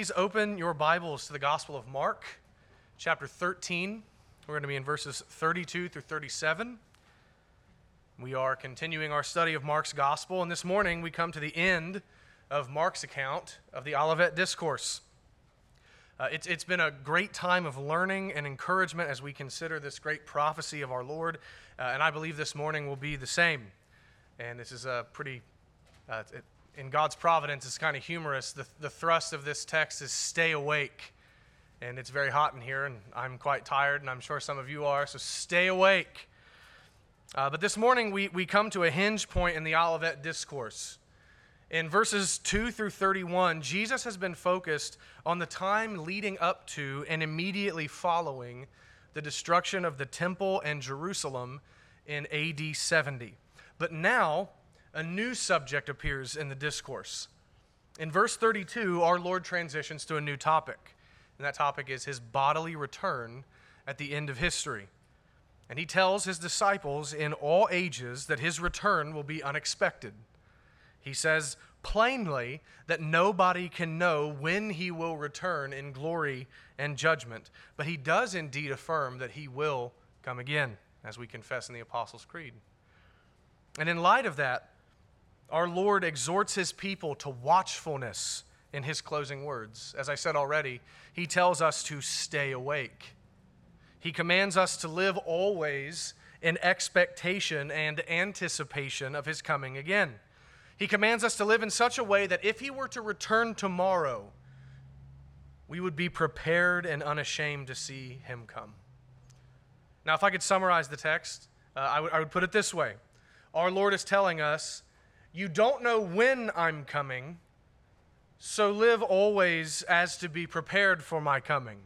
please open your Bibles to the Gospel of Mark, chapter 13. We're going to be in verses 32 through 37. We are continuing our study of Mark's Gospel, and this morning we come to the end of Mark's account of the Olivet Discourse. Uh, it's, it's been a great time of learning and encouragement as we consider this great prophecy of our Lord, uh, and I believe this morning will be the same. And this is a pretty, uh, it, in God's providence, it's kind of humorous. The, the thrust of this text is stay awake. And it's very hot in here, and I'm quite tired, and I'm sure some of you are, so stay awake. Uh, but this morning, we, we come to a hinge point in the Olivet Discourse. In verses 2 through 31, Jesus has been focused on the time leading up to and immediately following the destruction of the temple and Jerusalem in AD 70. But now, a new subject appears in the discourse. In verse 32, our Lord transitions to a new topic, and that topic is his bodily return at the end of history. And he tells his disciples in all ages that his return will be unexpected. He says plainly that nobody can know when he will return in glory and judgment, but he does indeed affirm that he will come again, as we confess in the Apostles' Creed. And in light of that, our Lord exhorts his people to watchfulness in his closing words. As I said already, he tells us to stay awake. He commands us to live always in expectation and anticipation of his coming again. He commands us to live in such a way that if he were to return tomorrow, we would be prepared and unashamed to see him come. Now, if I could summarize the text, uh, I, w- I would put it this way Our Lord is telling us, You don't know when I'm coming, so live always as to be prepared for my coming.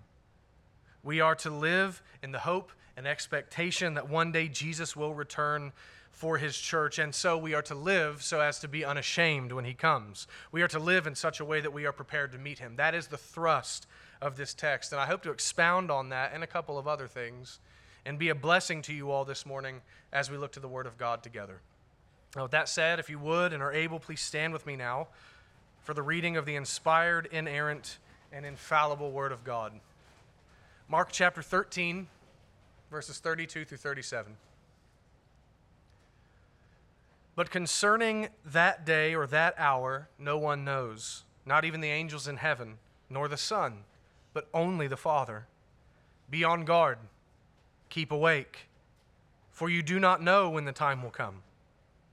We are to live in the hope and expectation that one day Jesus will return for his church, and so we are to live so as to be unashamed when he comes. We are to live in such a way that we are prepared to meet him. That is the thrust of this text, and I hope to expound on that and a couple of other things and be a blessing to you all this morning as we look to the Word of God together. Now, with that said, if you would and are able, please stand with me now for the reading of the inspired, inerrant, and infallible Word of God. Mark chapter 13, verses 32 through 37. But concerning that day or that hour, no one knows, not even the angels in heaven, nor the Son, but only the Father. Be on guard, keep awake, for you do not know when the time will come.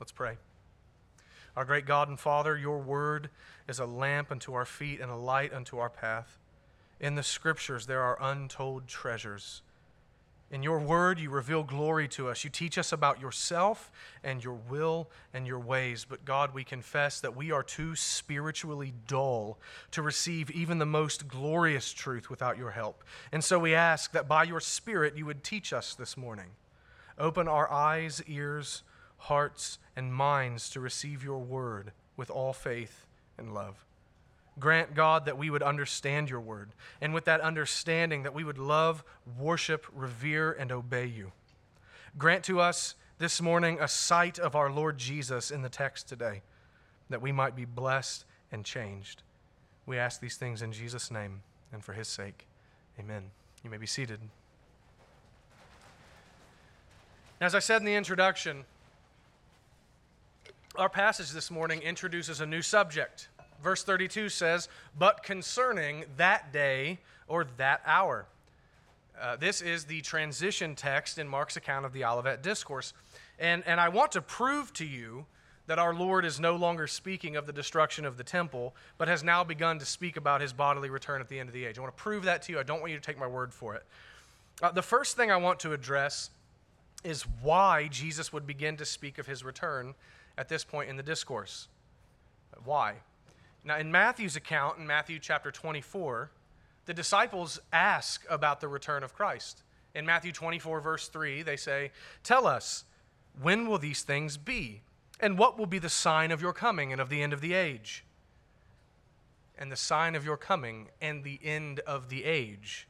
Let's pray. Our great God and Father, your word is a lamp unto our feet and a light unto our path. In the scriptures, there are untold treasures in your word, you reveal glory to us. You teach us about yourself and your will and your ways. But God, we confess that we are too spiritually dull to receive even the most glorious truth without your help. And so we ask that by your Spirit you would teach us this morning. Open our eyes, ears, hearts, and minds to receive your word with all faith and love. Grant, God, that we would understand your word, and with that understanding, that we would love, worship, revere, and obey you. Grant to us this morning a sight of our Lord Jesus in the text today, that we might be blessed and changed. We ask these things in Jesus' name and for his sake. Amen. You may be seated. As I said in the introduction, our passage this morning introduces a new subject verse 32 says, But concerning that day or that hour. Uh, this is the transition text in Mark's account of the Olivet Discourse. And, and I want to prove to you that our Lord is no longer speaking of the destruction of the temple, but has now begun to speak about his bodily return at the end of the age. I want to prove that to you. I don't want you to take my word for it. Uh, the first thing I want to address is why Jesus would begin to speak of his return at this point in the discourse. Why? Now, in Matthew's account, in Matthew chapter 24, the disciples ask about the return of Christ. In Matthew 24, verse 3, they say, Tell us, when will these things be? And what will be the sign of your coming and of the end of the age? And the sign of your coming and the end of the age.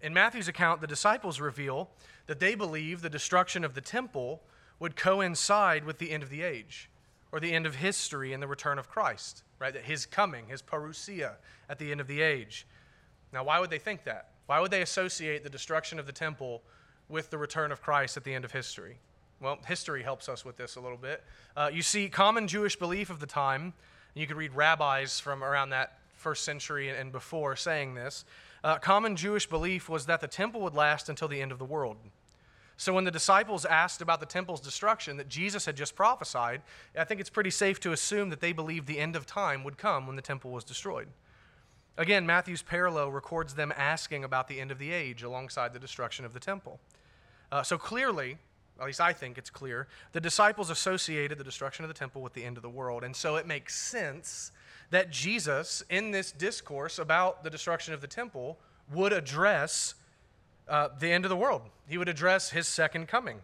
In Matthew's account, the disciples reveal that they believe the destruction of the temple would coincide with the end of the age or the end of history and the return of Christ, right? That his coming, his parousia at the end of the age. Now, why would they think that? Why would they associate the destruction of the temple with the return of Christ at the end of history? Well, history helps us with this a little bit. Uh, you see, common Jewish belief of the time, you could read rabbis from around that first century and before saying this. Uh, common Jewish belief was that the temple would last until the end of the world. So when the disciples asked about the temple's destruction that Jesus had just prophesied, I think it's pretty safe to assume that they believed the end of time would come when the temple was destroyed. Again, Matthew's parallel records them asking about the end of the age alongside the destruction of the temple. Uh, so clearly, at least I think it's clear, the disciples associated the destruction of the temple with the end of the world. And so it makes sense that Jesus, in this discourse about the destruction of the temple, would address uh, the end of the world. He would address his second coming.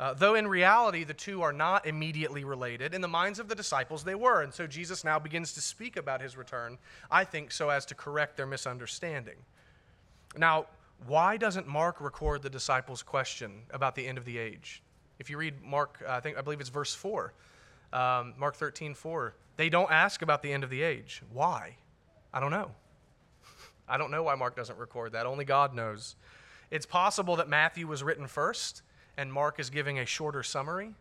Uh, though in reality, the two are not immediately related, in the minds of the disciples, they were. And so Jesus now begins to speak about his return, I think, so as to correct their misunderstanding. Now, why doesn't Mark record the disciples' question about the end of the age? If you read Mark, uh, I think I believe it's verse 4, um, Mark 13, 4, they don't ask about the end of the age. Why? I don't know. I don't know why Mark doesn't record that. Only God knows. It's possible that Matthew was written first and Mark is giving a shorter summary.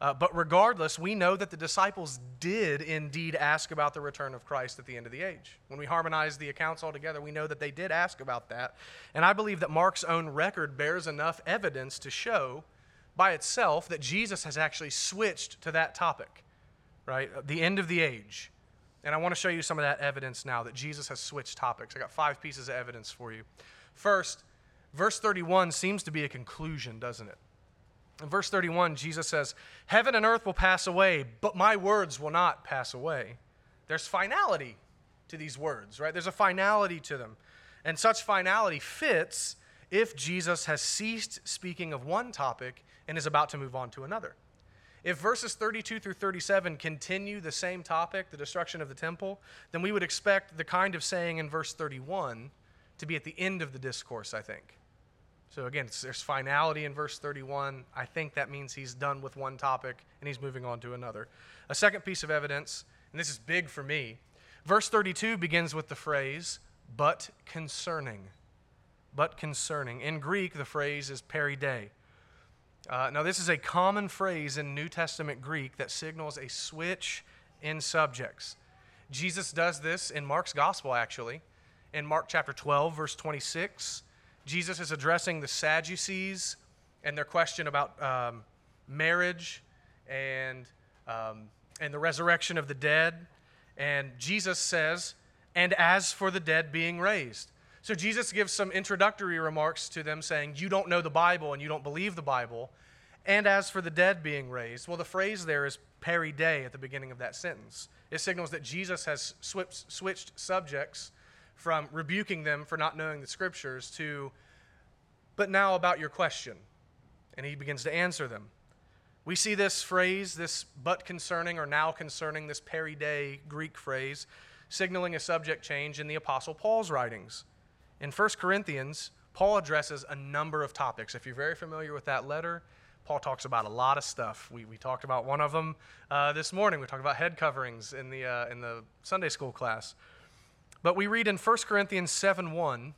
Uh, but regardless, we know that the disciples did indeed ask about the return of Christ at the end of the age. When we harmonize the accounts all together, we know that they did ask about that. And I believe that Mark's own record bears enough evidence to show by itself that Jesus has actually switched to that topic, right? The end of the age. And I want to show you some of that evidence now that Jesus has switched topics. I got five pieces of evidence for you. First, verse 31 seems to be a conclusion, doesn't it? In verse 31, Jesus says, Heaven and earth will pass away, but my words will not pass away. There's finality to these words, right? There's a finality to them. And such finality fits if Jesus has ceased speaking of one topic and is about to move on to another. If verses 32 through 37 continue the same topic, the destruction of the temple, then we would expect the kind of saying in verse 31 to be at the end of the discourse, I think. So again, there's finality in verse 31. I think that means he's done with one topic and he's moving on to another. A second piece of evidence, and this is big for me, verse 32 begins with the phrase, but concerning. But concerning. In Greek, the phrase is peri de. Uh, now, this is a common phrase in New Testament Greek that signals a switch in subjects. Jesus does this in Mark's gospel, actually. In Mark chapter 12, verse 26, Jesus is addressing the Sadducees and their question about um, marriage and, um, and the resurrection of the dead. And Jesus says, and as for the dead being raised. So Jesus gives some introductory remarks to them saying, You don't know the Bible and you don't believe the Bible. And as for the dead being raised, well, the phrase there is peri de at the beginning of that sentence. It signals that Jesus has switched, subjects from rebuking them for not knowing the scriptures to, but now about your question. And he begins to answer them. We see this phrase, this but concerning or now concerning, this peri de Greek phrase, signaling a subject change in the Apostle Paul's writings. In 1 Corinthians, Paul addresses a number of topics. If you're very familiar with that letter, Paul talks about a lot of stuff. We, we talked about one of them uh, this morning. We talked about head coverings in the, uh, in the Sunday school class. But we read in 1 Corinthians 7 1,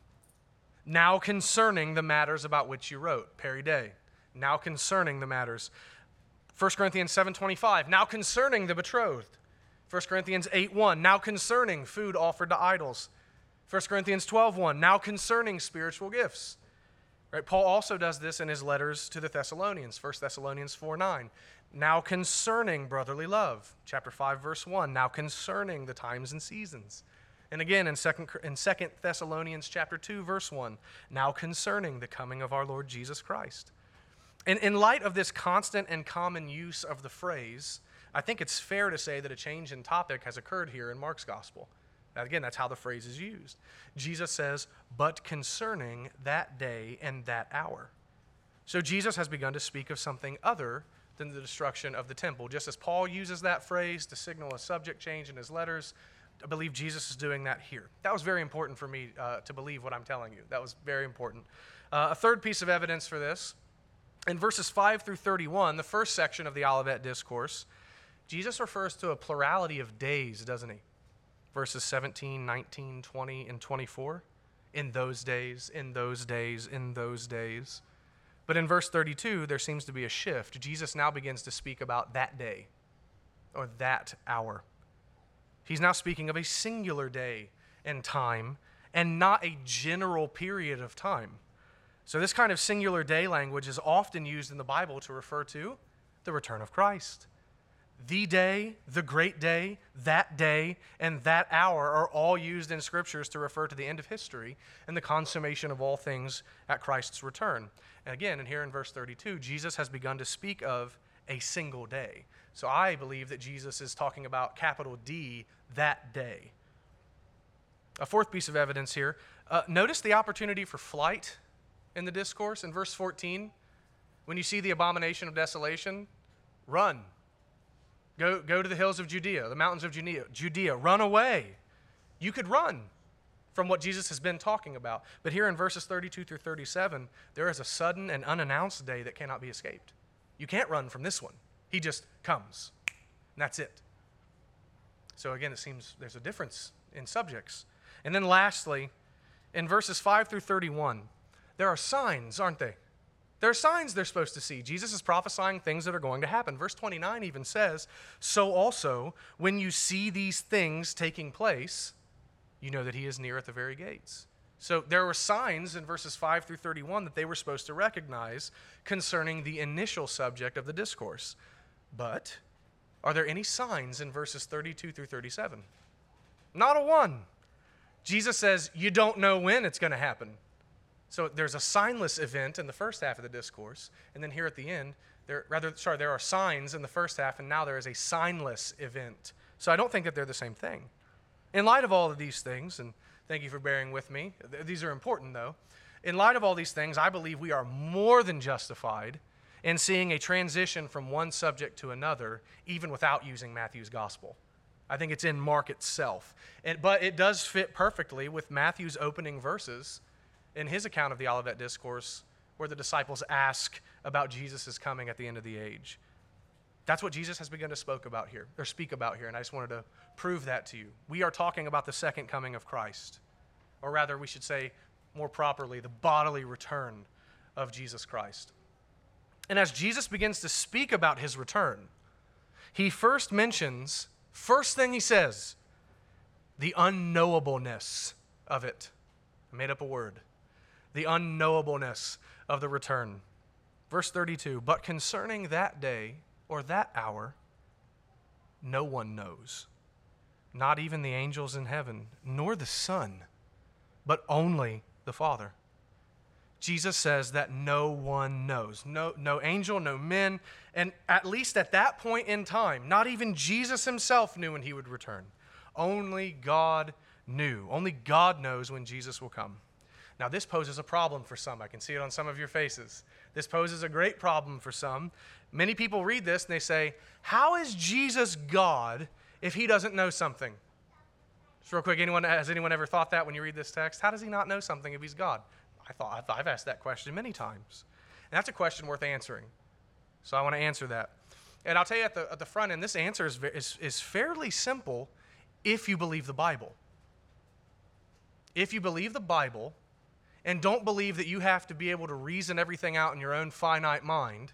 now concerning the matters about which you wrote, peri de. Now concerning the matters. 1 Corinthians 7:25, now concerning the betrothed. 1 Corinthians 8:1, now concerning food offered to idols. 1 Corinthians 12:1, now concerning spiritual gifts. Right? Paul also does this in his letters to the Thessalonians, 1 Thessalonians 4:9. Now concerning brotherly love, chapter 5 verse 1, now concerning the times and seasons. And again in 2, in 2 Thessalonians chapter 2 verse 1, now concerning the coming of our Lord Jesus Christ. And in light of this constant and common use of the phrase, I think it's fair to say that a change in topic has occurred here in Mark's gospel. Again, that's how the phrase is used. Jesus says, but concerning that day and that hour. So Jesus has begun to speak of something other than the destruction of the temple. Just as Paul uses that phrase to signal a subject change in his letters, I believe Jesus is doing that here. That was very important for me uh, to believe what I'm telling you. That was very important. Uh, a third piece of evidence for this in verses 5 through 31, the first section of the Olivet Discourse, Jesus refers to a plurality of days, doesn't he? Verses 17, 19, 20, and 24. In those days, in those days, in those days. But in verse 32, there seems to be a shift. Jesus now begins to speak about that day or that hour. He's now speaking of a singular day and time and not a general period of time. So, this kind of singular day language is often used in the Bible to refer to the return of Christ. The day, the great day, that day, and that hour are all used in scriptures to refer to the end of history and the consummation of all things at Christ's return. And again, and here in verse 32, Jesus has begun to speak of a single day. So I believe that Jesus is talking about capital D, that day. A fourth piece of evidence here uh, notice the opportunity for flight in the discourse in verse 14. When you see the abomination of desolation, run. Go, go to the hills of Judea, the mountains of Judea, Judea. Run away. You could run from what Jesus has been talking about. But here in verses 32 through 37, there is a sudden and unannounced day that cannot be escaped. You can't run from this one. He just comes, and that's it. So again, it seems there's a difference in subjects. And then lastly, in verses 5 through 31, there are signs, aren't they? There are signs they're supposed to see. Jesus is prophesying things that are going to happen. Verse 29 even says, So also, when you see these things taking place, you know that he is near at the very gates. So there were signs in verses 5 through 31 that they were supposed to recognize concerning the initial subject of the discourse. But are there any signs in verses 32 through 37? Not a one. Jesus says, You don't know when it's going to happen. So there's a signless event in the first half of the discourse, and then here at the end, there rather sorry, there are signs in the first half, and now there is a signless event. So I don't think that they're the same thing. In light of all of these things, and thank you for bearing with me, th- these are important though. In light of all these things, I believe we are more than justified in seeing a transition from one subject to another, even without using Matthew's gospel. I think it's in Mark itself. And, but it does fit perfectly with Matthew's opening verses in his account of the Olivet Discourse, where the disciples ask about Jesus' coming at the end of the age. That's what Jesus has begun to spoke about here, or speak about here, and I just wanted to prove that to you. We are talking about the second coming of Christ, or rather, we should say more properly, the bodily return of Jesus Christ. And as Jesus begins to speak about his return, he first mentions, first thing he says, the unknowableness of it. I made up a word the unknowableness of the return. Verse 32 But concerning that day or that hour, no one knows, not even the angels in heaven, nor the Son, but only the Father. Jesus says that no one knows. No, no angel, no men. And at least at that point in time, not even Jesus himself knew when he would return. Only God knew. Only God knows when Jesus will come. Now, this poses a problem for some. I can see it on some of your faces. This poses a great problem for some. Many people read this and they say, How is Jesus God if he doesn't know something? Just real quick, anyone, has anyone ever thought that when you read this text? How does he not know something if he's God? I thought, I've asked that question many times. And that's a question worth answering. So I want to answer that. And I'll tell you at the, at the front end, this answer is, is, is fairly simple if you believe the Bible. If you believe the Bible, and don't believe that you have to be able to reason everything out in your own finite mind,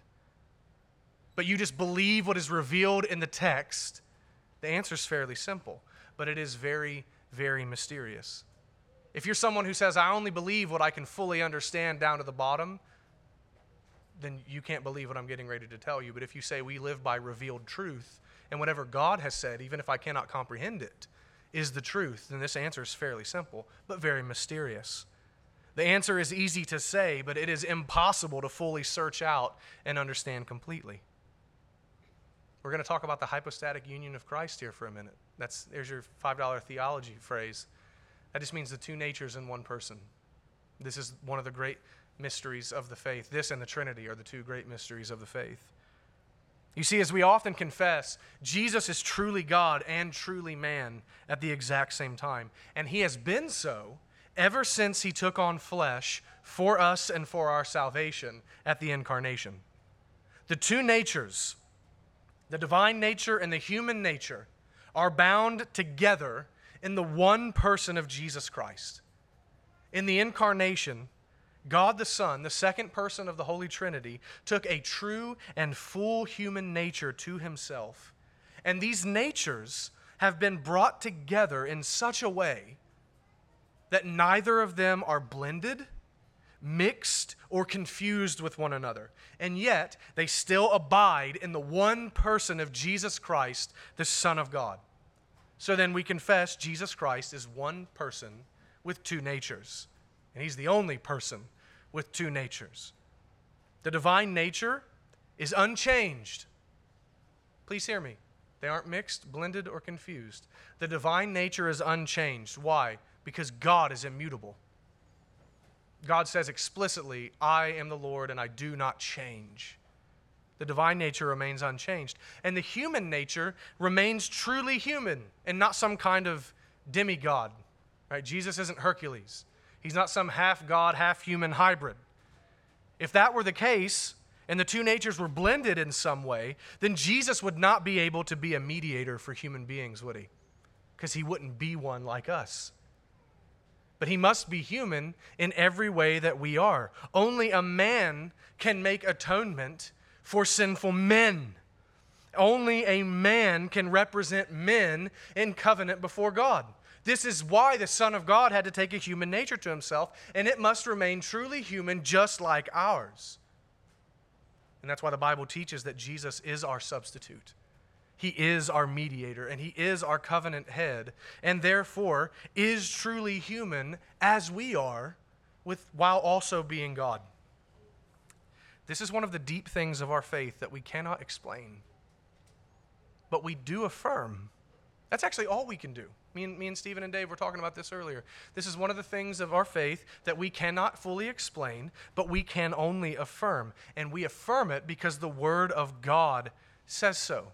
but you just believe what is revealed in the text, the answer is fairly simple, but it is very, very mysterious. If you're someone who says, I only believe what I can fully understand down to the bottom, then you can't believe what I'm getting ready to tell you. But if you say we live by revealed truth, and whatever God has said, even if I cannot comprehend it, is the truth, then this answer is fairly simple, but very mysterious. The answer is easy to say, but it is impossible to fully search out and understand completely. We're going to talk about the hypostatic union of Christ here for a minute. That's there's your $5 theology phrase. That just means the two natures in one person. This is one of the great mysteries of the faith. This and the Trinity are the two great mysteries of the faith. You see, as we often confess, Jesus is truly God and truly man at the exact same time. And he has been so ever since he took on flesh for us and for our salvation at the incarnation. The two natures, the divine nature and the human nature, are bound together in the one person of Jesus Christ. In the incarnation, God the Son, the second person of the Holy Trinity, took a true and full human nature to himself. And these natures have been brought together in such a way that neither of them are blended, mixed, or confused with one another. And yet, they still abide in the one person of Jesus Christ, the Son of God. So then we confess Jesus Christ is one person with two natures. And he's the only person with two natures. The divine nature is unchanged. Please hear me. They aren't mixed, blended, or confused. The divine nature is unchanged. Why? Because God is immutable. God says explicitly, I am the Lord and I do not change. The divine nature remains unchanged. And the human nature remains truly human and not some kind of demigod. Right? Jesus isn't Hercules. He's not some half God, half human hybrid. If that were the case, and the two natures were blended in some way, then Jesus would not be able to be a mediator for human beings, would he? Because he wouldn't be one like us. But he must be human in every way that we are. Only a man can make atonement for sinful men. Only a man can represent men in covenant before God. This is why the Son of God had to take a human nature to himself, and it must remain truly human just like ours. And that's why the Bible teaches that Jesus is our substitute. He is our mediator, and He is our covenant head, and therefore is truly human as we are, with, while also being God. This is one of the deep things of our faith that we cannot explain, but we do affirm. That's actually all we can do. Me and, me and Stephen and Dave were talking about this earlier. This is one of the things of our faith that we cannot fully explain, but we can only affirm. And we affirm it because the Word of God says so.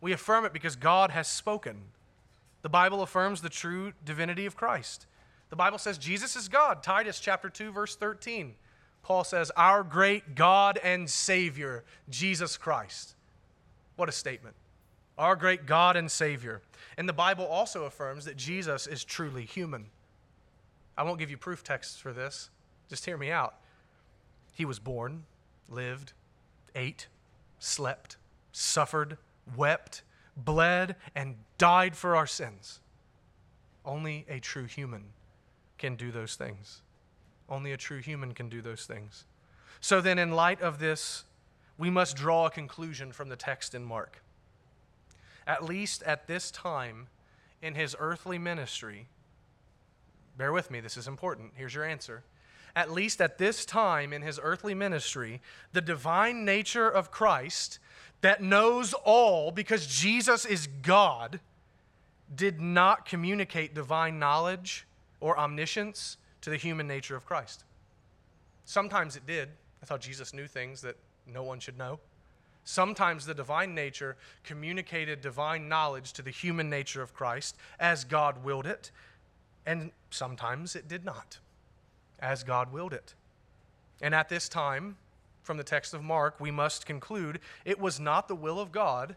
We affirm it because God has spoken. The Bible affirms the true divinity of Christ. The Bible says Jesus is God. Titus chapter 2 verse 13. Paul says, "Our great God and Savior, Jesus Christ." What a statement. Our great God and Savior. And the Bible also affirms that Jesus is truly human. I won't give you proof texts for this. Just hear me out. He was born, lived, ate, slept, suffered, wept, bled, and died for our sins. Only a true human can do those things. Only a true human can do those things. So then, in light of this, we must draw a conclusion from the text in Mark at least at this time in his earthly ministry, bear with me, this is important. Here's your answer. At least at this time in his earthly ministry, the divine nature of Christ that knows all because Jesus is God did not communicate divine knowledge or omniscience to the human nature of Christ. Sometimes it did. I thought Jesus knew things that no one should know. Sometimes the divine nature communicated divine knowledge to the human nature of Christ as God willed it, and sometimes it did not, as God willed it. And at this time, from the text of Mark, we must conclude it was not the will of God,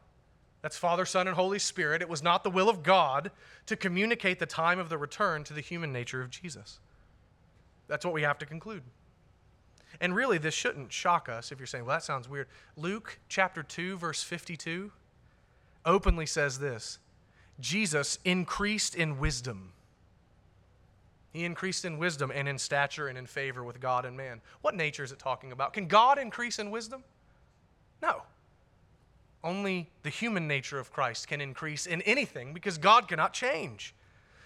that's Father, Son, and Holy Spirit, it was not the will of God to communicate the time of the return to the human nature of Jesus. That's what we have to conclude. And really, this shouldn't shock us if you're saying, well, that sounds weird. Luke chapter 2, verse 52 openly says this Jesus increased in wisdom. He increased in wisdom and in stature and in favor with God and man. What nature is it talking about? Can God increase in wisdom? No. Only the human nature of Christ can increase in anything because God cannot change.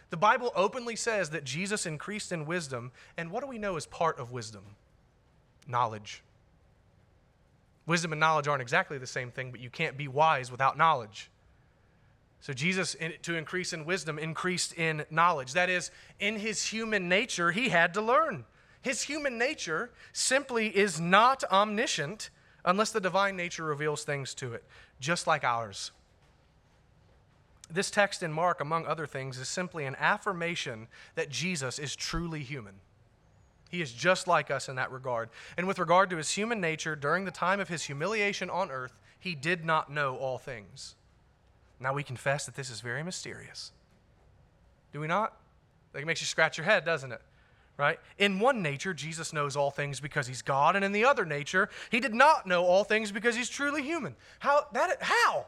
The Bible openly says that Jesus increased in wisdom, and what do we know is part of wisdom? knowledge. Wisdom and knowledge aren't exactly the same thing, but you can't be wise without knowledge. So Jesus, to increase in wisdom, increased in knowledge. That is, in his human nature, he had to learn. His human nature simply is not omniscient unless the divine nature reveals things to it, just like ours. This text in Mark, among other things, is simply an affirmation that Jesus is truly human. He is just like us in that regard. And with regard to his human nature, during the time of his humiliation on earth, he did not know all things. Now we confess that this is very mysterious. Do we not? Like it makes you scratch your head, doesn't it? Right? In one nature, Jesus knows all things because he's God, and in the other nature, he did not know all things because he's truly human. How that how?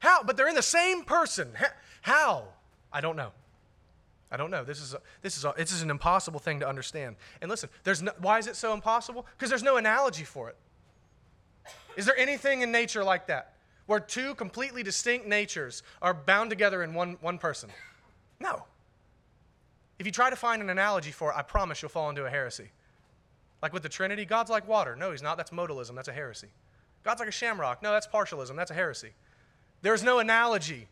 How? But they're in the same person. How? I don't know. I don't know. This is a, this is a, this is an impossible thing to understand. And listen, there's no, why is it so impossible? Because there's no analogy for it. Is there anything in nature like that? Where two completely distinct natures are bound together in one, one person? No. If you try to find an analogy for it, I promise you'll fall into a heresy. Like with the Trinity, God's like water. No, he's not. That's modalism. That's a heresy. God's like a shamrock. No, that's partialism. That's a heresy. There's no analogy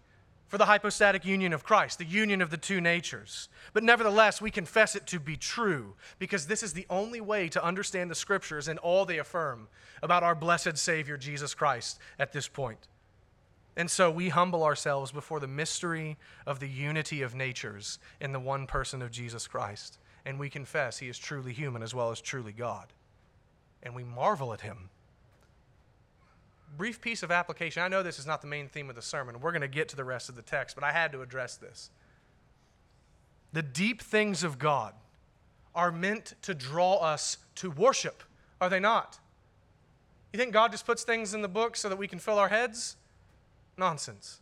for the hypostatic union of Christ, the union of the two natures. But nevertheless, we confess it to be true because this is the only way to understand the scriptures and all they affirm about our blessed Savior, Jesus Christ, at this point. And so we humble ourselves before the mystery of the unity of natures in the one person of Jesus Christ. And we confess he is truly human as well as truly God. And we marvel at him brief piece of application. I know this is not the main theme of the sermon. We're going to get to the rest of the text, but I had to address this. The deep things of God are meant to draw us to worship, are they not? You think God just puts things in the book so that we can fill our heads? Nonsense.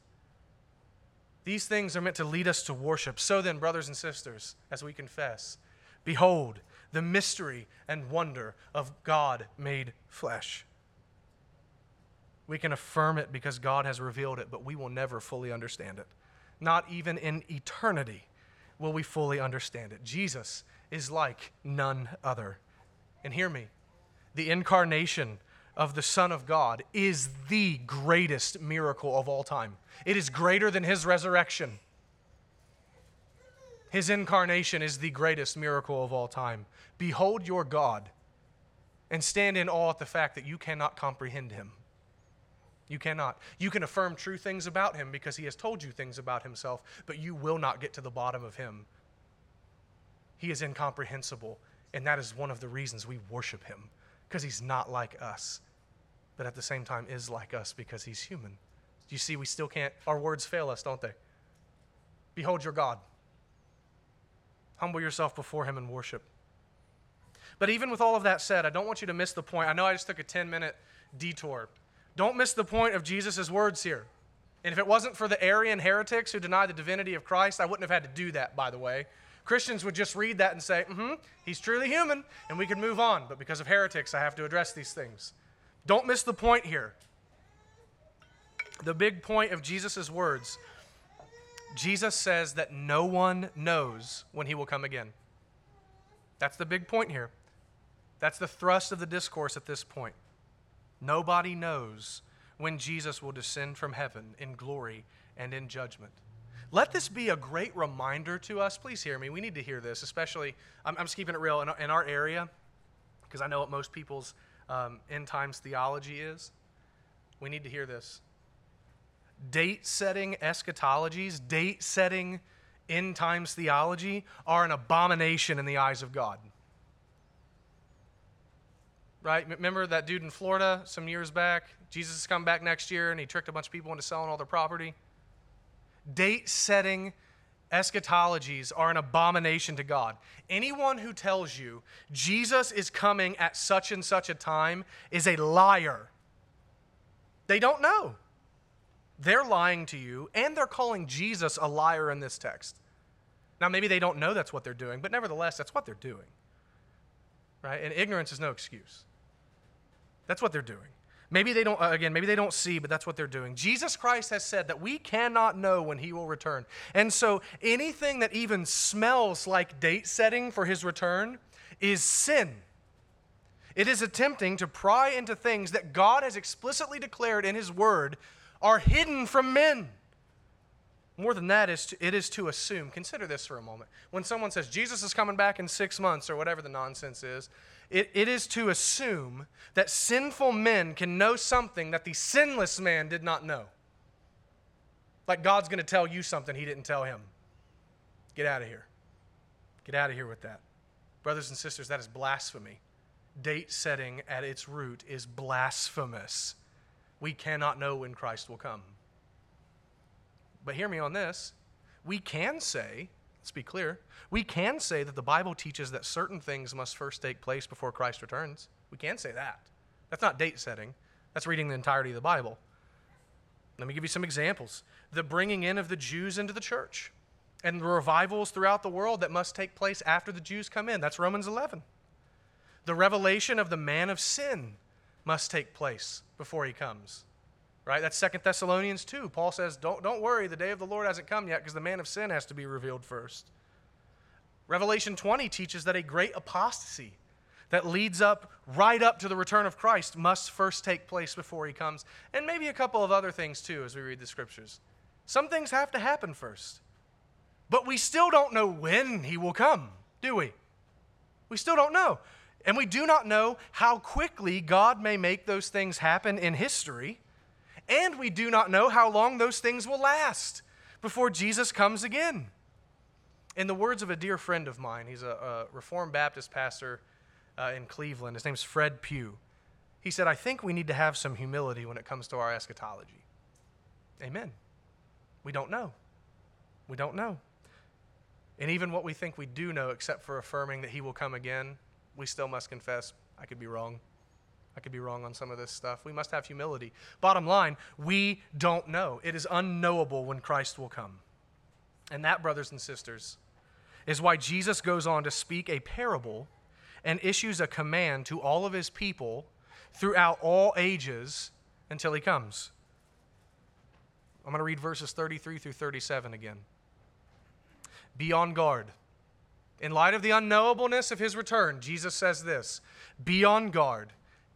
These things are meant to lead us to worship. So then, brothers and sisters, as we confess, behold the mystery and wonder of God made flesh. We can affirm it because God has revealed it, but we will never fully understand it. Not even in eternity will we fully understand it. Jesus is like none other. And hear me the incarnation of the Son of God is the greatest miracle of all time. It is greater than his resurrection. His incarnation is the greatest miracle of all time. Behold your God and stand in awe at the fact that you cannot comprehend him. You cannot. You can affirm true things about him because he has told you things about himself, but you will not get to the bottom of him. He is incomprehensible, and that is one of the reasons we worship him because he's not like us, but at the same time is like us because he's human. Do You see, we still can't, our words fail us, don't they? Behold your God. Humble yourself before him and worship. But even with all of that said, I don't want you to miss the point. I know I just took a 10 minute detour don't miss the point of Jesus' words here. And if it wasn't for the Arian heretics who deny the divinity of Christ, I wouldn't have had to do that, by the way. Christians would just read that and say, mm hmm, he's truly human, and we could move on. But because of heretics, I have to address these things. Don't miss the point here. The big point of Jesus' words Jesus says that no one knows when he will come again. That's the big point here. That's the thrust of the discourse at this point. Nobody knows when Jesus will descend from heaven in glory and in judgment. Let this be a great reminder to us. Please hear me. We need to hear this, especially, I'm, I'm just keeping it real in, in our area, because I know what most people's um, end times theology is. We need to hear this. Date setting eschatologies, date setting end times theology are an abomination in the eyes of God right? Remember that dude in Florida some years back? Jesus has come back next year and he tricked a bunch of people into selling all their property. Date setting eschatologies are an abomination to God. Anyone who tells you Jesus is coming at such and such a time is a liar. They don't know. They're lying to you, and they're calling Jesus a liar in this text. Now, maybe they don't know that's what they're doing, but nevertheless, that's what they're doing. Right? And ignorance is no excuse. That's what they're doing. Maybe they don't, uh, again, maybe they don't see, but that's what they're doing. Jesus Christ has said that we cannot know when he will return. And so anything that even smells like date setting for his return is sin. It is attempting to pry into things that God has explicitly declared in His Word are hidden from men. More than that, is to, it is to assume. Consider this for a moment. When someone says Jesus is coming back in six months or whatever the nonsense is, it, it is to assume that sinful men can know something that the sinless man did not know. Like God's going to tell you something he didn't tell him. Get out of here. Get out of here with that. Brothers and sisters, that is blasphemy. Date setting at its root is blasphemous. We cannot know when Christ will come. But hear me on this. We can say, let's be clear, we can say that the Bible teaches that certain things must first take place before Christ returns. We can say that. That's not date setting, that's reading the entirety of the Bible. Let me give you some examples. The bringing in of the Jews into the church and the revivals throughout the world that must take place after the Jews come in. That's Romans 11. The revelation of the man of sin must take place before he comes. Right? That's Second Thessalonians 2. Paul says, don't, don't worry, the day of the Lord hasn't come yet because the man of sin has to be revealed first. Revelation 20 teaches that a great apostasy that leads up right up to the return of Christ must first take place before he comes. And maybe a couple of other things too as we read the scriptures. Some things have to happen first. But we still don't know when he will come, do we? We still don't know. And we do not know how quickly God may make those things happen in history. And we do not know how long those things will last before Jesus comes again. In the words of a dear friend of mine, he's a, a Reformed Baptist pastor uh, in Cleveland. His name's Fred Pugh. He said, I think we need to have some humility when it comes to our eschatology. Amen. We don't know. We don't know. And even what we think we do know, except for affirming that he will come again, we still must confess, I could be wrong. I could be wrong on some of this stuff. We must have humility. Bottom line, we don't know. It is unknowable when Christ will come. And that, brothers and sisters, is why Jesus goes on to speak a parable and issues a command to all of his people throughout all ages until he comes. I'm going to read verses 33 through 37 again. Be on guard. In light of the unknowableness of his return, Jesus says this Be on guard,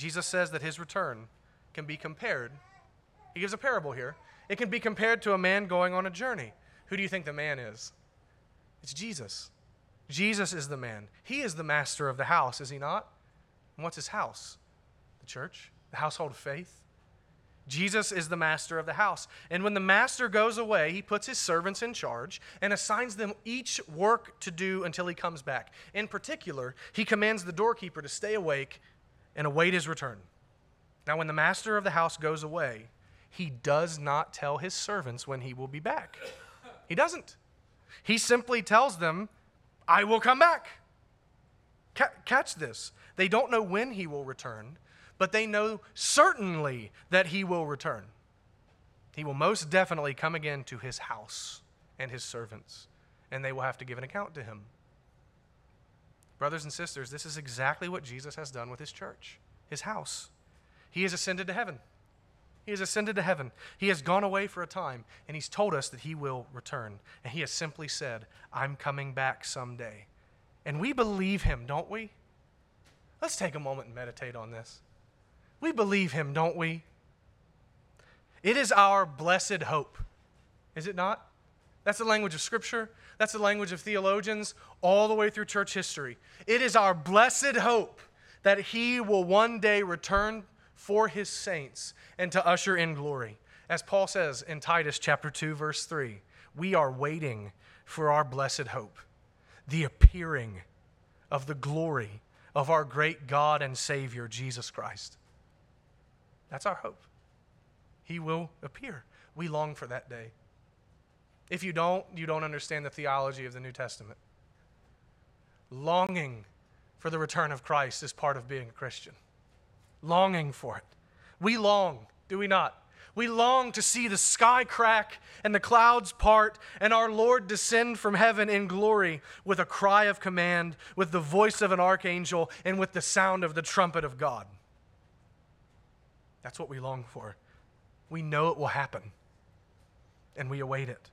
Jesus says that his return can be compared. He gives a parable here. It can be compared to a man going on a journey. Who do you think the man is? It's Jesus. Jesus is the man. He is the master of the house, is he not? And what's his house? The church, the household of faith. Jesus is the master of the house. And when the master goes away, he puts his servants in charge and assigns them each work to do until he comes back. In particular, he commands the doorkeeper to stay awake and await his return. Now, when the master of the house goes away, he does not tell his servants when he will be back. He doesn't. He simply tells them, I will come back. catch this. They don't know when he will return, but they know certainly that he will return. He will most definitely come again to his house and his servants, and they will have to give an account to him. Brothers and sisters, this is exactly what Jesus has done with his church, his house. He has ascended to heaven. He has ascended to heaven. He has gone away for a time, and he's told us that he will return. And he has simply said, I'm coming back someday. And we believe him, don't we? Let's take a moment and meditate on this. We believe him, don't we? It is our blessed hope, is it not? That's the language of Scripture. That's the language of theologians all the way through church history. It is our blessed hope that he will one day return for his saints and to usher in glory. As Paul says in Titus chapter 2 verse 3, we are waiting for our blessed hope, the appearing of the glory of our great God and Savior Jesus Christ. That's our hope. He will appear. We long for that day. If you don't, you don't understand the theology of the New Testament. Longing for the return of Christ is part of being a Christian. longing for it. We long, do we not? We long to see the sky crack and the clouds part and our Lord descend from heaven in glory with a cry of command, with the voice of an archangel, and with the sound of the trumpet of God. That's what we long for. We know it will happen, and we await it.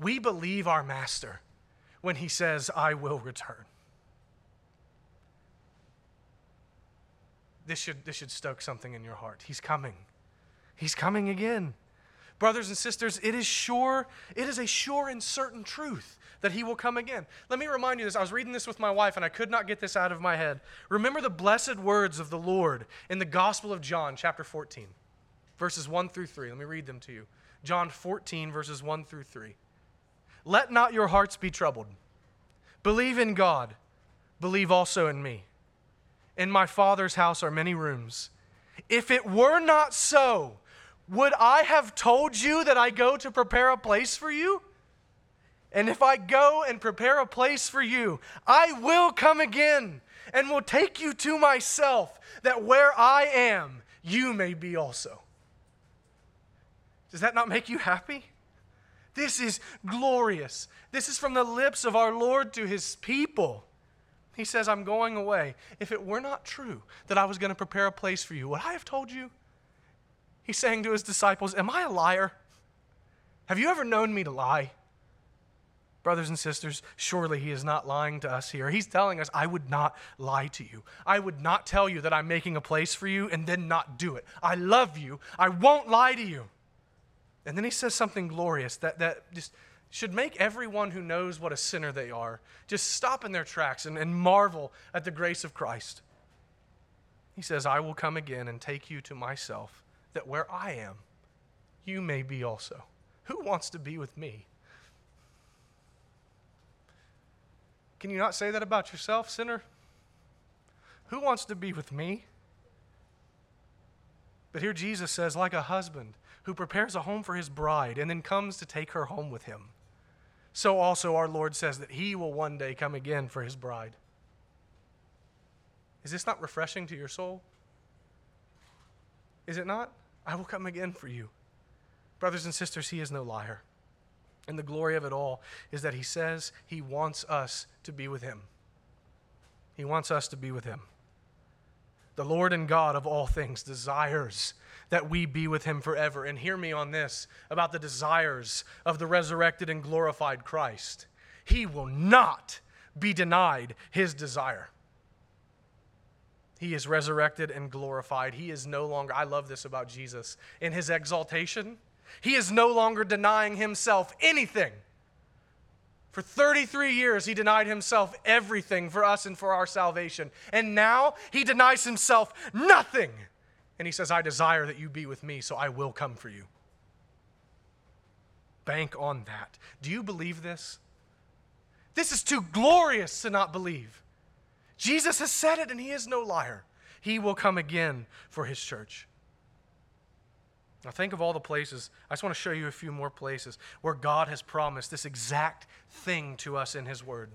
We believe our Master when he says, I will return. This should, this should stoke something in your heart. He's coming. He's coming again. Brothers and sisters, it is sure, it is a sure and certain truth that he will come again. Let me remind you this. I was reading this with my wife and I could not get this out of my head. Remember the blessed words of the Lord in the Gospel of John, chapter 14, verses 1 through 3. Let me read them to you. John 14, verses 1 through 3. Let not your hearts be troubled. Believe in God, believe also in me. In my Father's house are many rooms. If it were not so, would I have told you that I go to prepare a place for you? And if I go and prepare a place for you, I will come again and will take you to myself, that where I am, you may be also. Does that not make you happy? This is glorious. This is from the lips of our Lord to his people. He says, I'm going away. If it were not true that I was going to prepare a place for you, would I have told you? He's saying to his disciples, Am I a liar? Have you ever known me to lie? Brothers and sisters, surely he is not lying to us here. He's telling us, I would not lie to you. I would not tell you that I'm making a place for you and then not do it. I love you. I won't lie to you. And then he says something glorious that, that just should make everyone who knows what a sinner they are just stop in their tracks and, and marvel at the grace of Christ. He says, I will come again and take you to myself that where I am, you may be also. Who wants to be with me? Can you not say that about yourself, sinner? Who wants to be with me? But here Jesus says, like a husband who prepares a home for his bride and then comes to take her home with him, so also our Lord says that he will one day come again for his bride. Is this not refreshing to your soul? Is it not? I will come again for you. Brothers and sisters, he is no liar. And the glory of it all is that he says he wants us to be with him. He wants us to be with him. The Lord and God of all things desires that we be with him forever. And hear me on this about the desires of the resurrected and glorified Christ. He will not be denied his desire. He is resurrected and glorified. He is no longer, I love this about Jesus, in his exaltation, he is no longer denying himself anything. For 33 years, he denied himself everything for us and for our salvation. And now he denies himself nothing. And he says, I desire that you be with me, so I will come for you. Bank on that. Do you believe this? This is too glorious to not believe. Jesus has said it, and he is no liar. He will come again for his church. Now, think of all the places. I just want to show you a few more places where God has promised this exact thing to us in his word.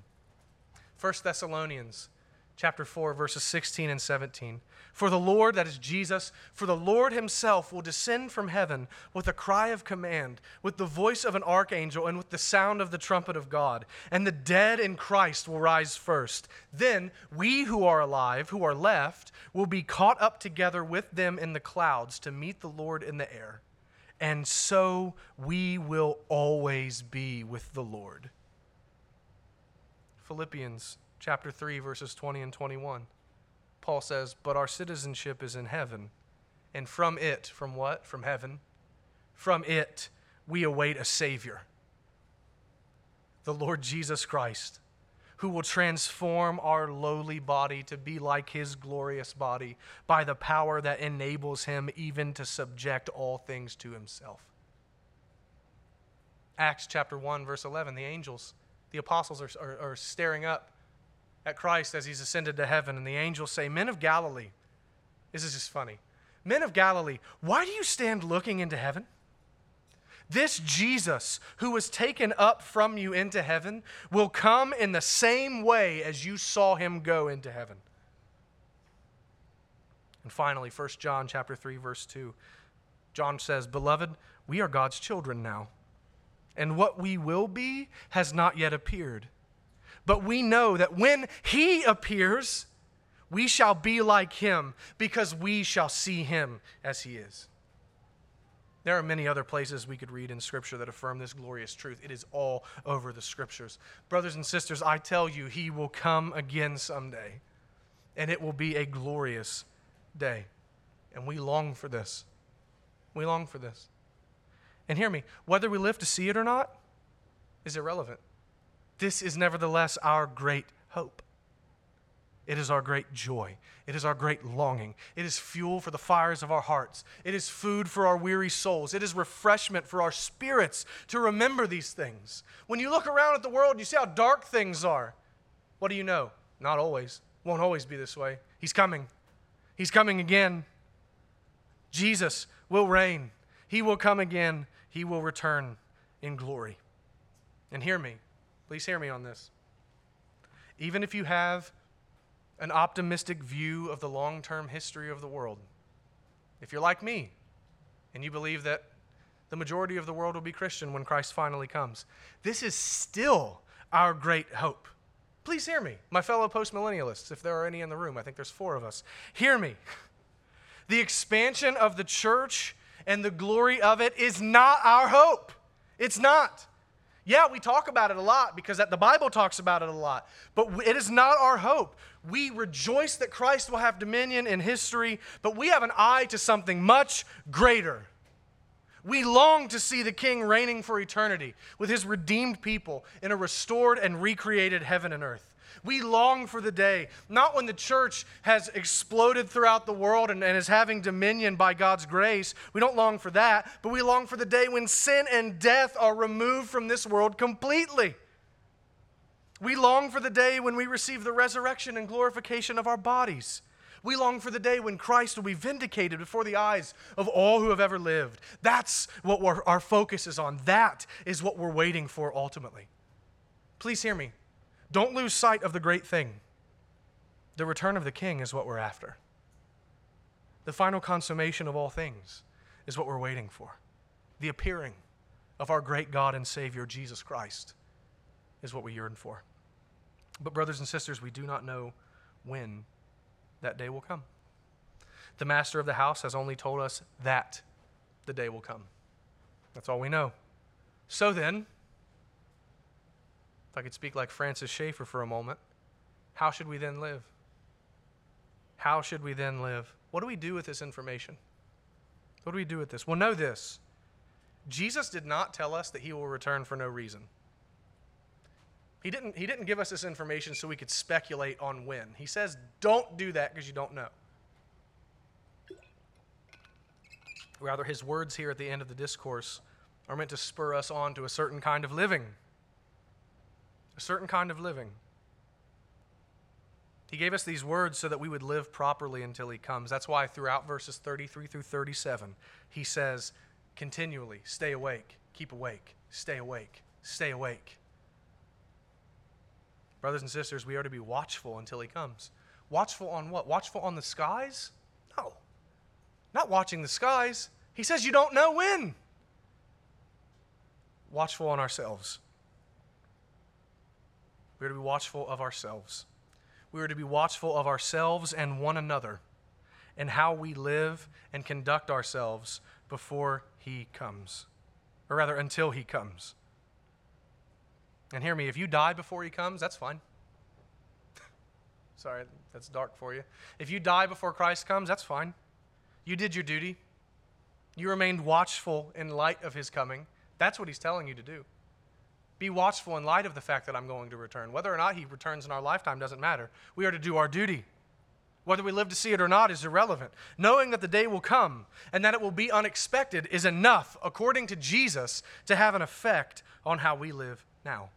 1 Thessalonians chapter 4 verses 16 and 17 for the lord that is jesus for the lord himself will descend from heaven with a cry of command with the voice of an archangel and with the sound of the trumpet of god. And the dead in christ will rise first. Then we who are alive who are left will be caught up together with them in the clouds to meet the lord in the air. And so we will always be with the lord. Philippians chapter 3, verses 20 and 21. Paul says, But our citizenship is in heaven, and from it, from what? From heaven. From it, we await a Savior, the Lord Jesus Christ, who will transform our lowly body to be like his glorious body by the power that enables him even to subject all things to himself. Acts chapter 1, verse 11, the angels, the apostles are, are, are staring up at Christ as he's ascended to heaven, and the angels say, Men of Galilee, this is just funny. Men of Galilee, why do you stand looking into heaven? This Jesus, who was taken up from you into heaven, will come in the same way as you saw him go into heaven. And finally, 1 John chapter 3 verse 2. John says, "Beloved, we are God's children now, and what we will be has not yet appeared. But we know that when he appears, we shall be like him because we shall see him as he is." There are many other places we could read in Scripture that affirm this glorious truth. It is all over the Scriptures. Brothers and sisters, I tell you, He will come again someday, and it will be a glorious day. And we long for this. We long for this. And hear me, whether we live to see it or not is irrelevant. This is nevertheless our great hope. It is our great joy. It is our great longing. It is fuel for the fires of our hearts. It is food for our weary souls. It is refreshment for our spirits to remember these things. When you look around at the world, you see how dark things are. What do you know? Not always. Won't always be this way. He's coming. He's coming again. Jesus will reign. He will come again. He will return in glory. And hear me. Please hear me on this. Even if you have an optimistic view of the long term history of the world. If you're like me and you believe that the majority of the world will be Christian when Christ finally comes, this is still our great hope. Please hear me, my fellow postmillennialists, if there are any in the room. I think there's four of us. Hear me. The expansion of the church and the glory of it is not our hope. It's not. Yeah, we talk about it a lot because the Bible talks about it a lot, but it is not our hope. We rejoice that Christ will have dominion in history, but we have an eye to something much greater. We long to see the King reigning for eternity with his redeemed people in a restored and recreated heaven and earth. We long for the day, not when the church has exploded throughout the world and, and, is having dominion by God's grace. We don't long for that, but we long for the day when sin and death are removed from this world completely. We long for the day when we receive the resurrection and glorification of our bodies. We long for the day when Christ will be vindicated before the eyes of all who have ever lived. That's what our focus is on. That is what we're waiting for ultimately. Please hear me. Don't lose sight of the great thing. The return of the king is what we're after. The final consummation of all things is what we're waiting for. The appearing of our great God and Savior, Jesus Christ, is what we yearn for. But, brothers and sisters, we do not know when that day will come. The master of the house has only told us that the day will come. That's all we know. So then, if I could speak like Francis Schaeffer for a moment, how should we then live? How should we then live? What do we do with this information? What do we do with this? Well, know this Jesus did not tell us that he will return for no reason. He didn't, he didn't give us this information so we could speculate on when. He says, don't do that because you don't know. Rather, his words here at the end of the discourse are meant to spur us on to a certain kind of living a certain kind of living. He gave us these words so that we would live properly until He comes. That's why throughout verses 33 through 37, He says continually, stay awake, keep awake, stay awake, stay awake. Brothers and sisters, we are to be watchful until He comes. Watchful on what? Watchful on the skies? No. Not watching the skies. He says you don't know when. Watchful on ourselves. We are to be watchful of ourselves. We are to be watchful of ourselves and one another and how we live and conduct ourselves before He comes, or rather, until He comes. And hear me, if you die before He comes, that's fine. Sorry, that's dark for you. If you die before Christ comes, that's fine. You did your duty. You remained watchful in light of His coming. That's what He's telling you to do. Be watchful in light of the fact that I'm going to return. Whether or not he returns in our lifetime doesn't matter. We are to do our duty. Whether we live to see it or not is irrelevant. Knowing that the day will come and that it will be unexpected is enough, according to Jesus, to have an effect on how we live now.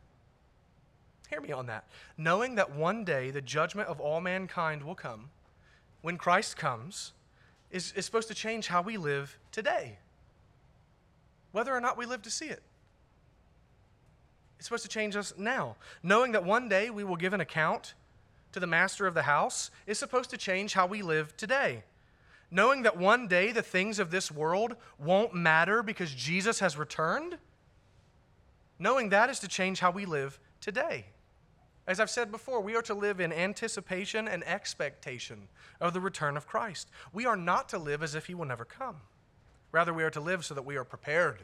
Hear me on that. Knowing that one day the judgment of all mankind will come, when Christ comes, is, is supposed to change how we live today, whether or not we live to see it. It's supposed to change us now. Knowing that one day we will give an account to the master of the house is supposed to change how we live today. knowing that one day the things of this world won't matter because Jesus has returned, knowing that is to change how we live today. As I've said before, we are to live in anticipation and expectation of the return of Christ. We are not to live as if he will never come. Rather, we are to live so that we are prepared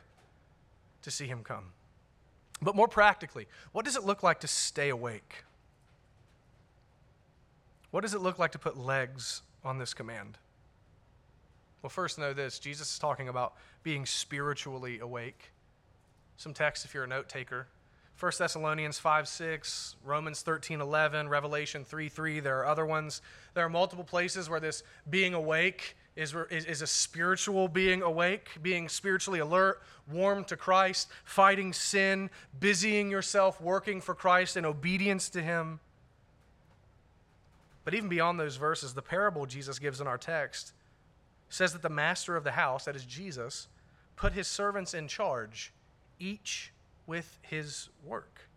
to see him come. But more practically, what does it look like to stay awake? What does it look like to put legs on this command? Well, first know this Jesus is talking about being spiritually awake. Some text if you're a note taker. 1 Thessalonians 5 6, Romans 13 11, Revelation 3 3. There are other ones. There are multiple places where this being awake is, is, a spiritual being awake, being spiritually alert, warm to Christ, fighting sin, busying yourself, working for Christ in obedience to Him. But even beyond those verses, the parable Jesus gives in our text says that the master of the house, that is Jesus, put his servants in charge, each with his work.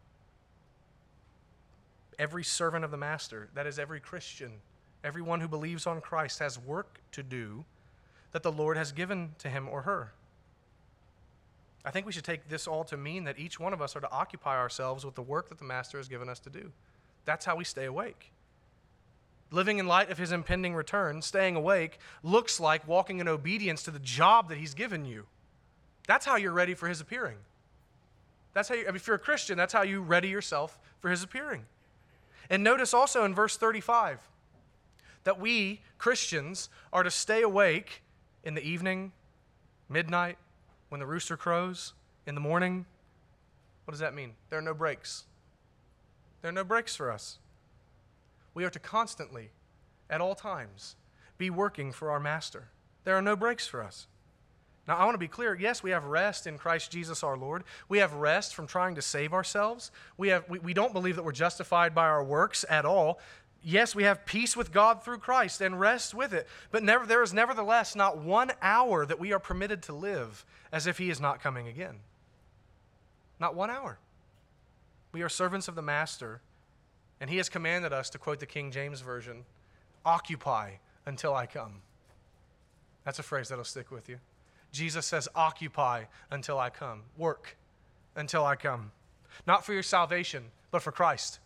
Every servant of the master, that is every Christian, everyone who believes on Christ, has work to do that the Lord has given to him or her. I think we should take this all to mean that each one of us are to occupy ourselves with the work that the master has given us to do. That's how we stay awake. Living in light of his impending return, staying awake, looks like walking in obedience to the job that he's given you. That's how you're ready for his appearing. That's how you, if you're a Christian, that's how you ready yourself for his appearing. And notice also in verse 35 that we, Christians, are to stay awake in the evening, midnight, when the rooster crows, in the morning. What does that mean? There are no breaks. There are no breaks for us. We are to constantly, at all times, be working for our master. There are no breaks for us. Now, I want to be clear. Yes, we have rest in Christ Jesus our Lord. We have rest from trying to save ourselves. We, have, we, we don't believe that we're justified by our works at all. Yes, we have peace with God through Christ and rest with it. But never, there is nevertheless not one hour that we are permitted to live as if He is not coming again. Not one hour. We are servants of the Master, and He has commanded us, to quote the King James Version, occupy until I come. That's a phrase that'll stick with you. Jesus says, Occupy until I come. Work until I come. Not for your salvation, but for Christ.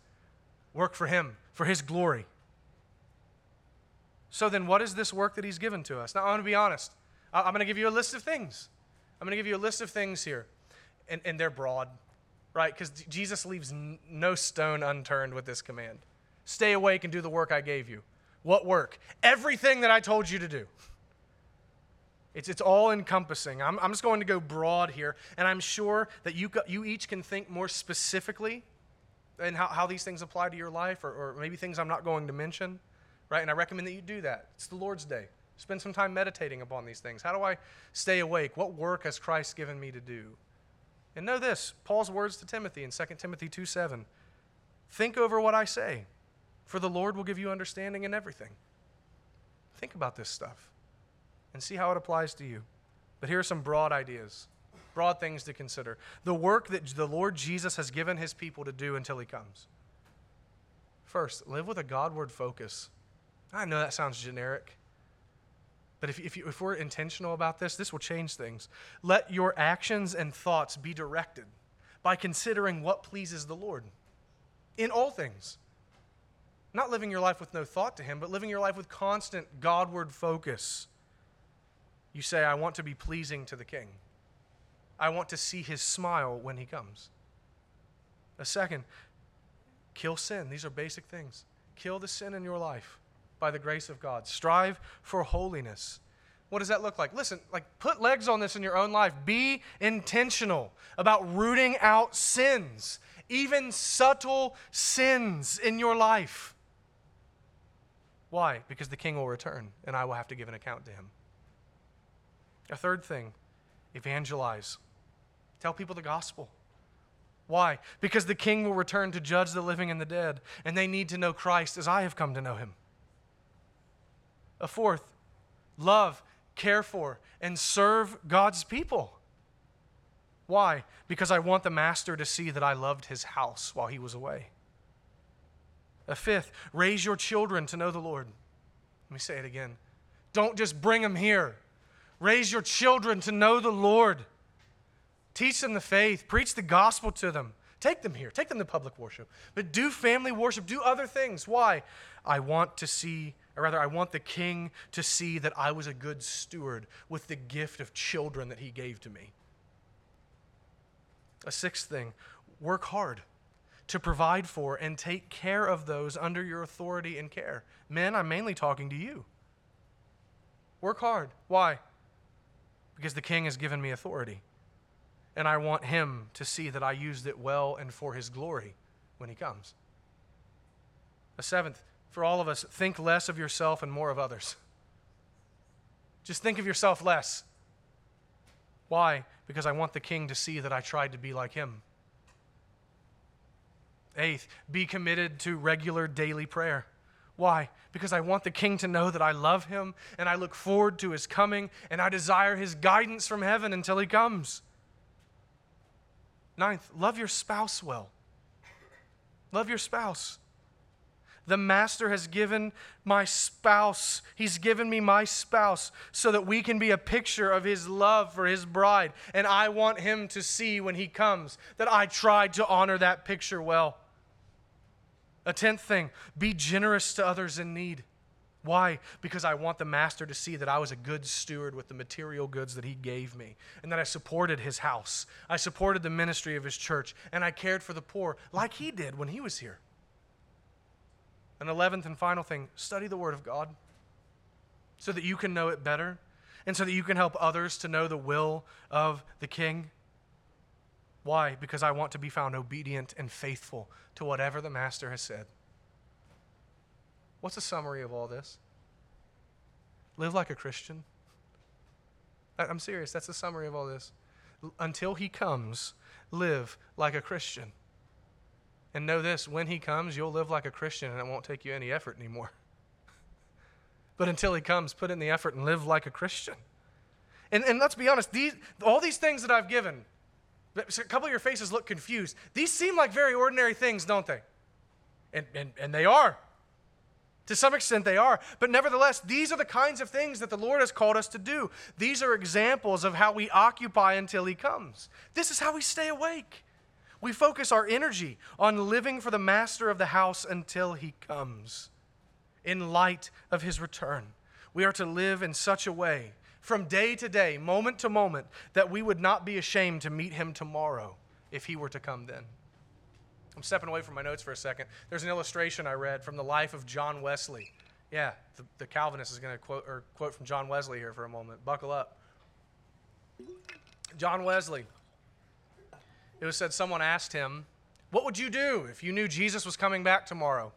Work for Him, for His glory. So then, what is this work that He's given to us? Now, I want to be honest. I'm going to give you a list of things. I'm going to give you a list of things here, and, and they're broad, right? Because Jesus leaves no stone unturned with this command. Stay awake and do the work I gave you. What work? Everything that I told you to do. It's, it's all encompassing. I'm, I'm just going to go broad here, and I'm sure that you, you each can think more specifically and how, how these things apply to your life, or, or maybe things I'm not going to mention, right? And I recommend that you do that. It's the Lord's Day. Spend some time meditating upon these things. How do I stay awake? What work has Christ given me to do? And know this Paul's words to Timothy in 2 Timothy 2 7. Think over what I say, for the Lord will give you understanding in everything. Think about this stuff and see how it applies to you. But here are some broad ideas, broad things to consider. The work that the Lord Jesus has given his people to do until he comes. First, live with a Godward focus. I know that sounds generic, but if, if, you, if we're intentional about this, this will change things. Let your actions and thoughts be directed by considering what pleases the Lord in all things. Not living your life with no thought to Him, but living your life with constant Godward focus. You say, I want to be pleasing to the king. I want to see his smile when he comes. A second, kill sin. These are basic things. Kill the sin in your life by the grace of God. Strive for holiness. What does that look like? Listen, like put legs on this in your own life. Be intentional about rooting out sins, even subtle sins in your life. Why? Because the king will return and I will have to give an account to him. A third thing, evangelize. Tell people the gospel. Why? Because the king will return to judge the living and the dead, and they need to know Christ as I have come to know him. A fourth, love, care for, and serve God's people. Why? Because I want the master to see that I loved his house while he was away. A fifth, raise your children to know the Lord. Let me say it again Don't just bring them here. Raise your children to know the Lord. Teach them the faith. Preach the gospel to them. Take them here. Take them to public worship. But do family worship. Do other things. Why? I want to see, or rather, I want the king to see that I was a good steward with the gift of children that he gave to me. A sixth thing work hard to provide for and take care of those under your authority and care. Men, I'm mainly talking to you. Work hard. Why? Because the king has given me authority. And I want him to see that I used it well and for his glory when he comes. A seventh, for all of us, think less of yourself and more of others. Just think of yourself less. Why? Because I want the king to see that I tried to be like him. Eighth, be committed to regular daily prayer. Why? Because I want the king to know that I love him and I look forward to his coming and I desire his guidance from heaven until he comes. Ninth, love your spouse well. Love your spouse. The master has given my spouse, he's given me my spouse so that we can be a picture of his love for his bride. And I want him to see when he comes that I tried to honor that picture well. A tenth thing, be generous to others in need. Why? Because I want the master to see that I was a good steward with the material goods that he gave me, and that I supported his house. I supported the ministry of his church, and I cared for the poor like he did when he was here. An eleventh and final thing study the Word of God so that you can know it better, and so that you can help others to know the will of the King. Why? Because I want to be found obedient and faithful to whatever the Master has said. What's the summary of all this? Live like a Christian. I'm serious. That's the summary of all this. Until he comes, live like a Christian. And know this when he comes, you'll live like a Christian and it won't take you any effort anymore. but until he comes, put in the effort and live like a Christian. And, and let's be honest, these, all these things that I've given, a couple of your faces look confused. These seem like very ordinary things, don't they? And, and, and they are. To some extent, they are. But nevertheless, these are the kinds of things that the Lord has called us to do. These are examples of how we occupy until He comes. This is how we stay awake. We focus our energy on living for the master of the house until He comes. In light of His return, we are to live in such a way, from day to day, moment to moment, that we would not be ashamed to meet Him tomorrow if He were to come then. I'm stepping away from my notes for a second. There's an illustration I read from the life of John Wesley. Yeah, the, the Calvinist is going to quote or quote from John Wesley here for a moment. Buckle up. John Wesley. It was said someone asked him, "What would you do if you knew Jesus was coming back tomorrow?"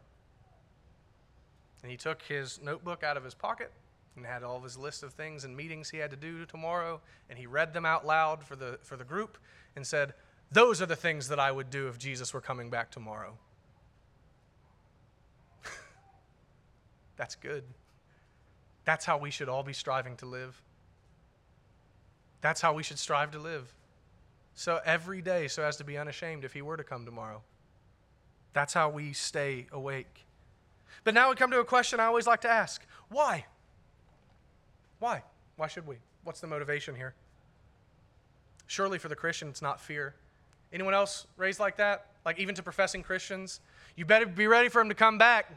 And he took his notebook out of his pocket and had all of his list of things and meetings he had to do tomorrow, and he read them out loud for the for the group and said, those are the things that I would do if Jesus were coming back tomorrow. That's good. That's how we should all be striving to live. That's how we should strive to live. So every day, so as to be unashamed if he were to come tomorrow. That's how we stay awake. But now we come to a question I always like to ask why? Why? Why should we? What's the motivation here? Surely for the Christian, it's not fear. Anyone else raised like that? Like even to professing Christians? You better be ready for him to come back.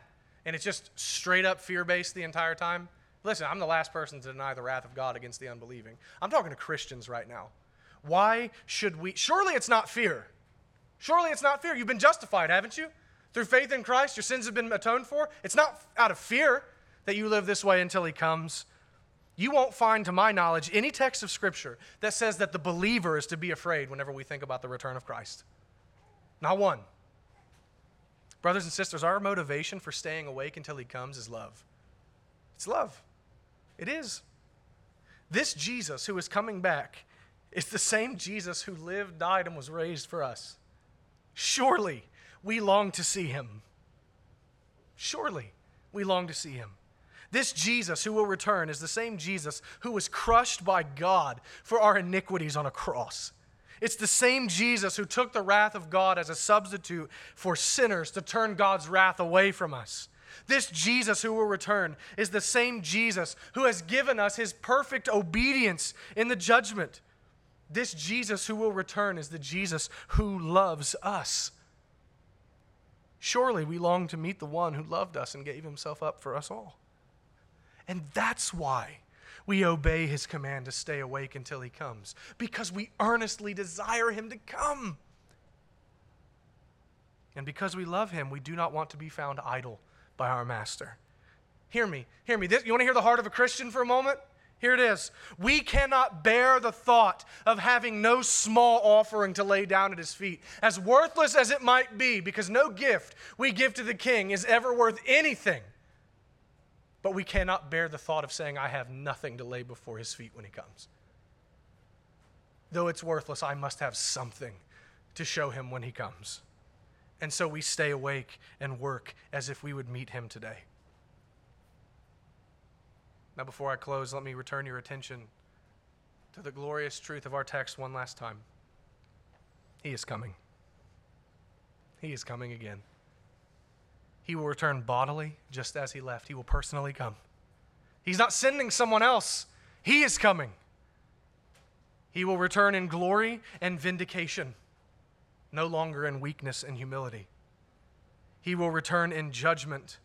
And it's just straight up fear based the entire time. Listen, I'm the last person to deny the wrath of God against the unbelieving. I'm talking to Christians right now. Why should we? Surely it's not fear. Surely it's not fear. You've been justified, haven't you? Through faith in Christ, your sins have been atoned for. It's not out of fear that you live this way until He comes. You won't find, to my knowledge, any text of Scripture that says that the believer is to be afraid whenever we think about the return of Christ. Not one. Brothers and sisters, our motivation for staying awake until He comes is love. It's love. It is. This Jesus who is coming back is the same Jesus who lived, died, and was raised for us. Surely we long to see Him. Surely we long to see Him. This Jesus who will return is the same Jesus who was crushed by God for our iniquities on a cross. It's the same Jesus who took the wrath of God as a substitute for sinners to turn God's wrath away from us. This Jesus who will return is the same Jesus who has given us his perfect obedience in the judgment. This Jesus who will return is the Jesus who loves us. Surely we long to meet the one who loved us and gave himself up for us all. And that's why we obey his command to stay awake until he comes, because we earnestly desire him to come. And because we love him, we do not want to be found idle by our master. Hear me, hear me. This, you want to hear the heart of a Christian for a moment? Here it is. We cannot bear the thought of having no small offering to lay down at his feet, as worthless as it might be, because no gift we give to the king is ever worth anything. But we cannot bear the thought of saying, I have nothing to lay before his feet when he comes. Though it's worthless, I must have something to show him when he comes. And so we stay awake and work as if we would meet him today. Now, before I close, let me return your attention to the glorious truth of our text one last time. He is coming. He is coming again. He will return bodily just as he left. He will personally come. He's not sending someone else, He is coming. He will return in glory and vindication no longer in weakness and humility. He will return in judgment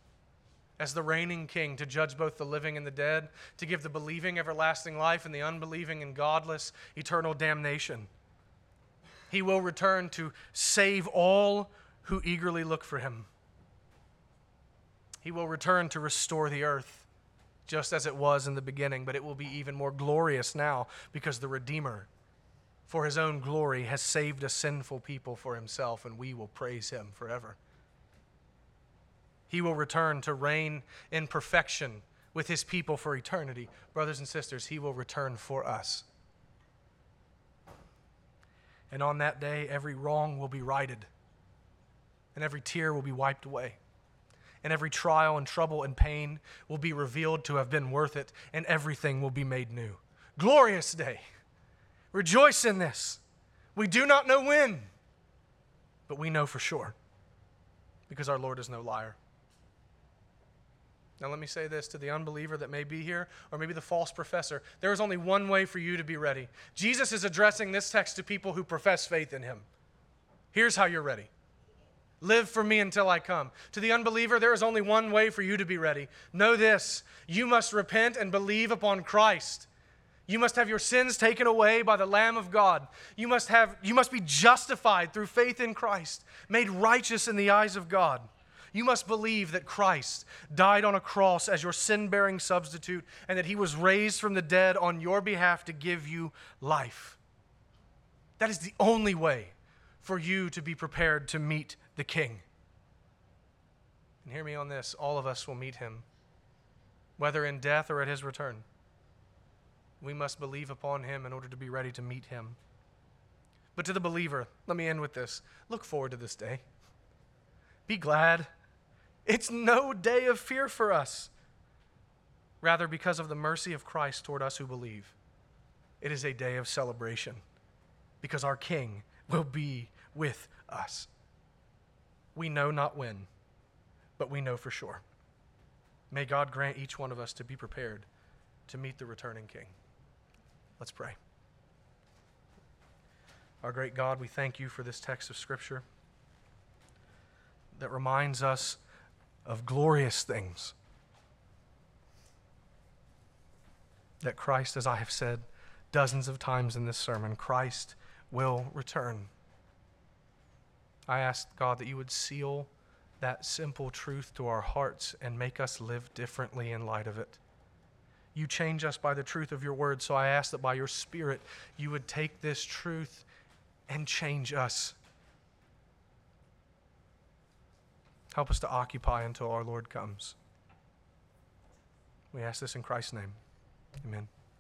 as the reigning king to judge both the living and the dead, to give the believing everlasting life and the unbelieving and godless eternal damnation. He will return to save all who eagerly look for him. He will return to restore the earth, just as it was in the beginning, but it will be even more glorious now because the Redeemer for his own glory, has saved a sinful people for himself, and we will praise him forever. He will return to reign in perfection with his people for eternity. Brothers and sisters, he will return for us. And on that day, every wrong will be righted, and every tear will be wiped away, and every trial and trouble and pain will be revealed to have been worth it, and everything will be made new. Glorious day. Rejoice in this. We do not know when, but we know for sure because our Lord is no liar. Now, let me say this to the unbeliever that may be here, or maybe the false professor. There is only one way for you to be ready. Jesus is addressing this text to people who profess faith in him. Here's how you're ready Live for me until I come. To the unbeliever, there is only one way for you to be ready. Know this you must repent and believe upon Christ. You must have your sins taken away by the Lamb of God. You must, have, you must be justified through faith in Christ, made righteous in the eyes of God. You must believe that Christ died on a cross as your sin bearing substitute and that he was raised from the dead on your behalf to give you life. That is the only way for you to be prepared to meet the King. And hear me on this all of us will meet him, whether in death or at his return. We must believe upon him in order to be ready to meet him. But to the believer, let me end with this look forward to this day. Be glad. It's no day of fear for us. Rather, because of the mercy of Christ toward us who believe, it is a day of celebration because our King will be with us. We know not when, but we know for sure. May God grant each one of us to be prepared to meet the returning King. Let's pray. Our great God, we thank you for this text of Scripture that reminds us of glorious things. That Christ, as I have said dozens of times in this sermon, Christ will return. I ask, God, that you would seal that simple truth to our hearts and make us live differently in light of it you change us by the truth of your word. So I ask that by your Spirit, you would take this truth and change us. Help us to occupy until our Lord comes. We ask this in Christ's name. Amen.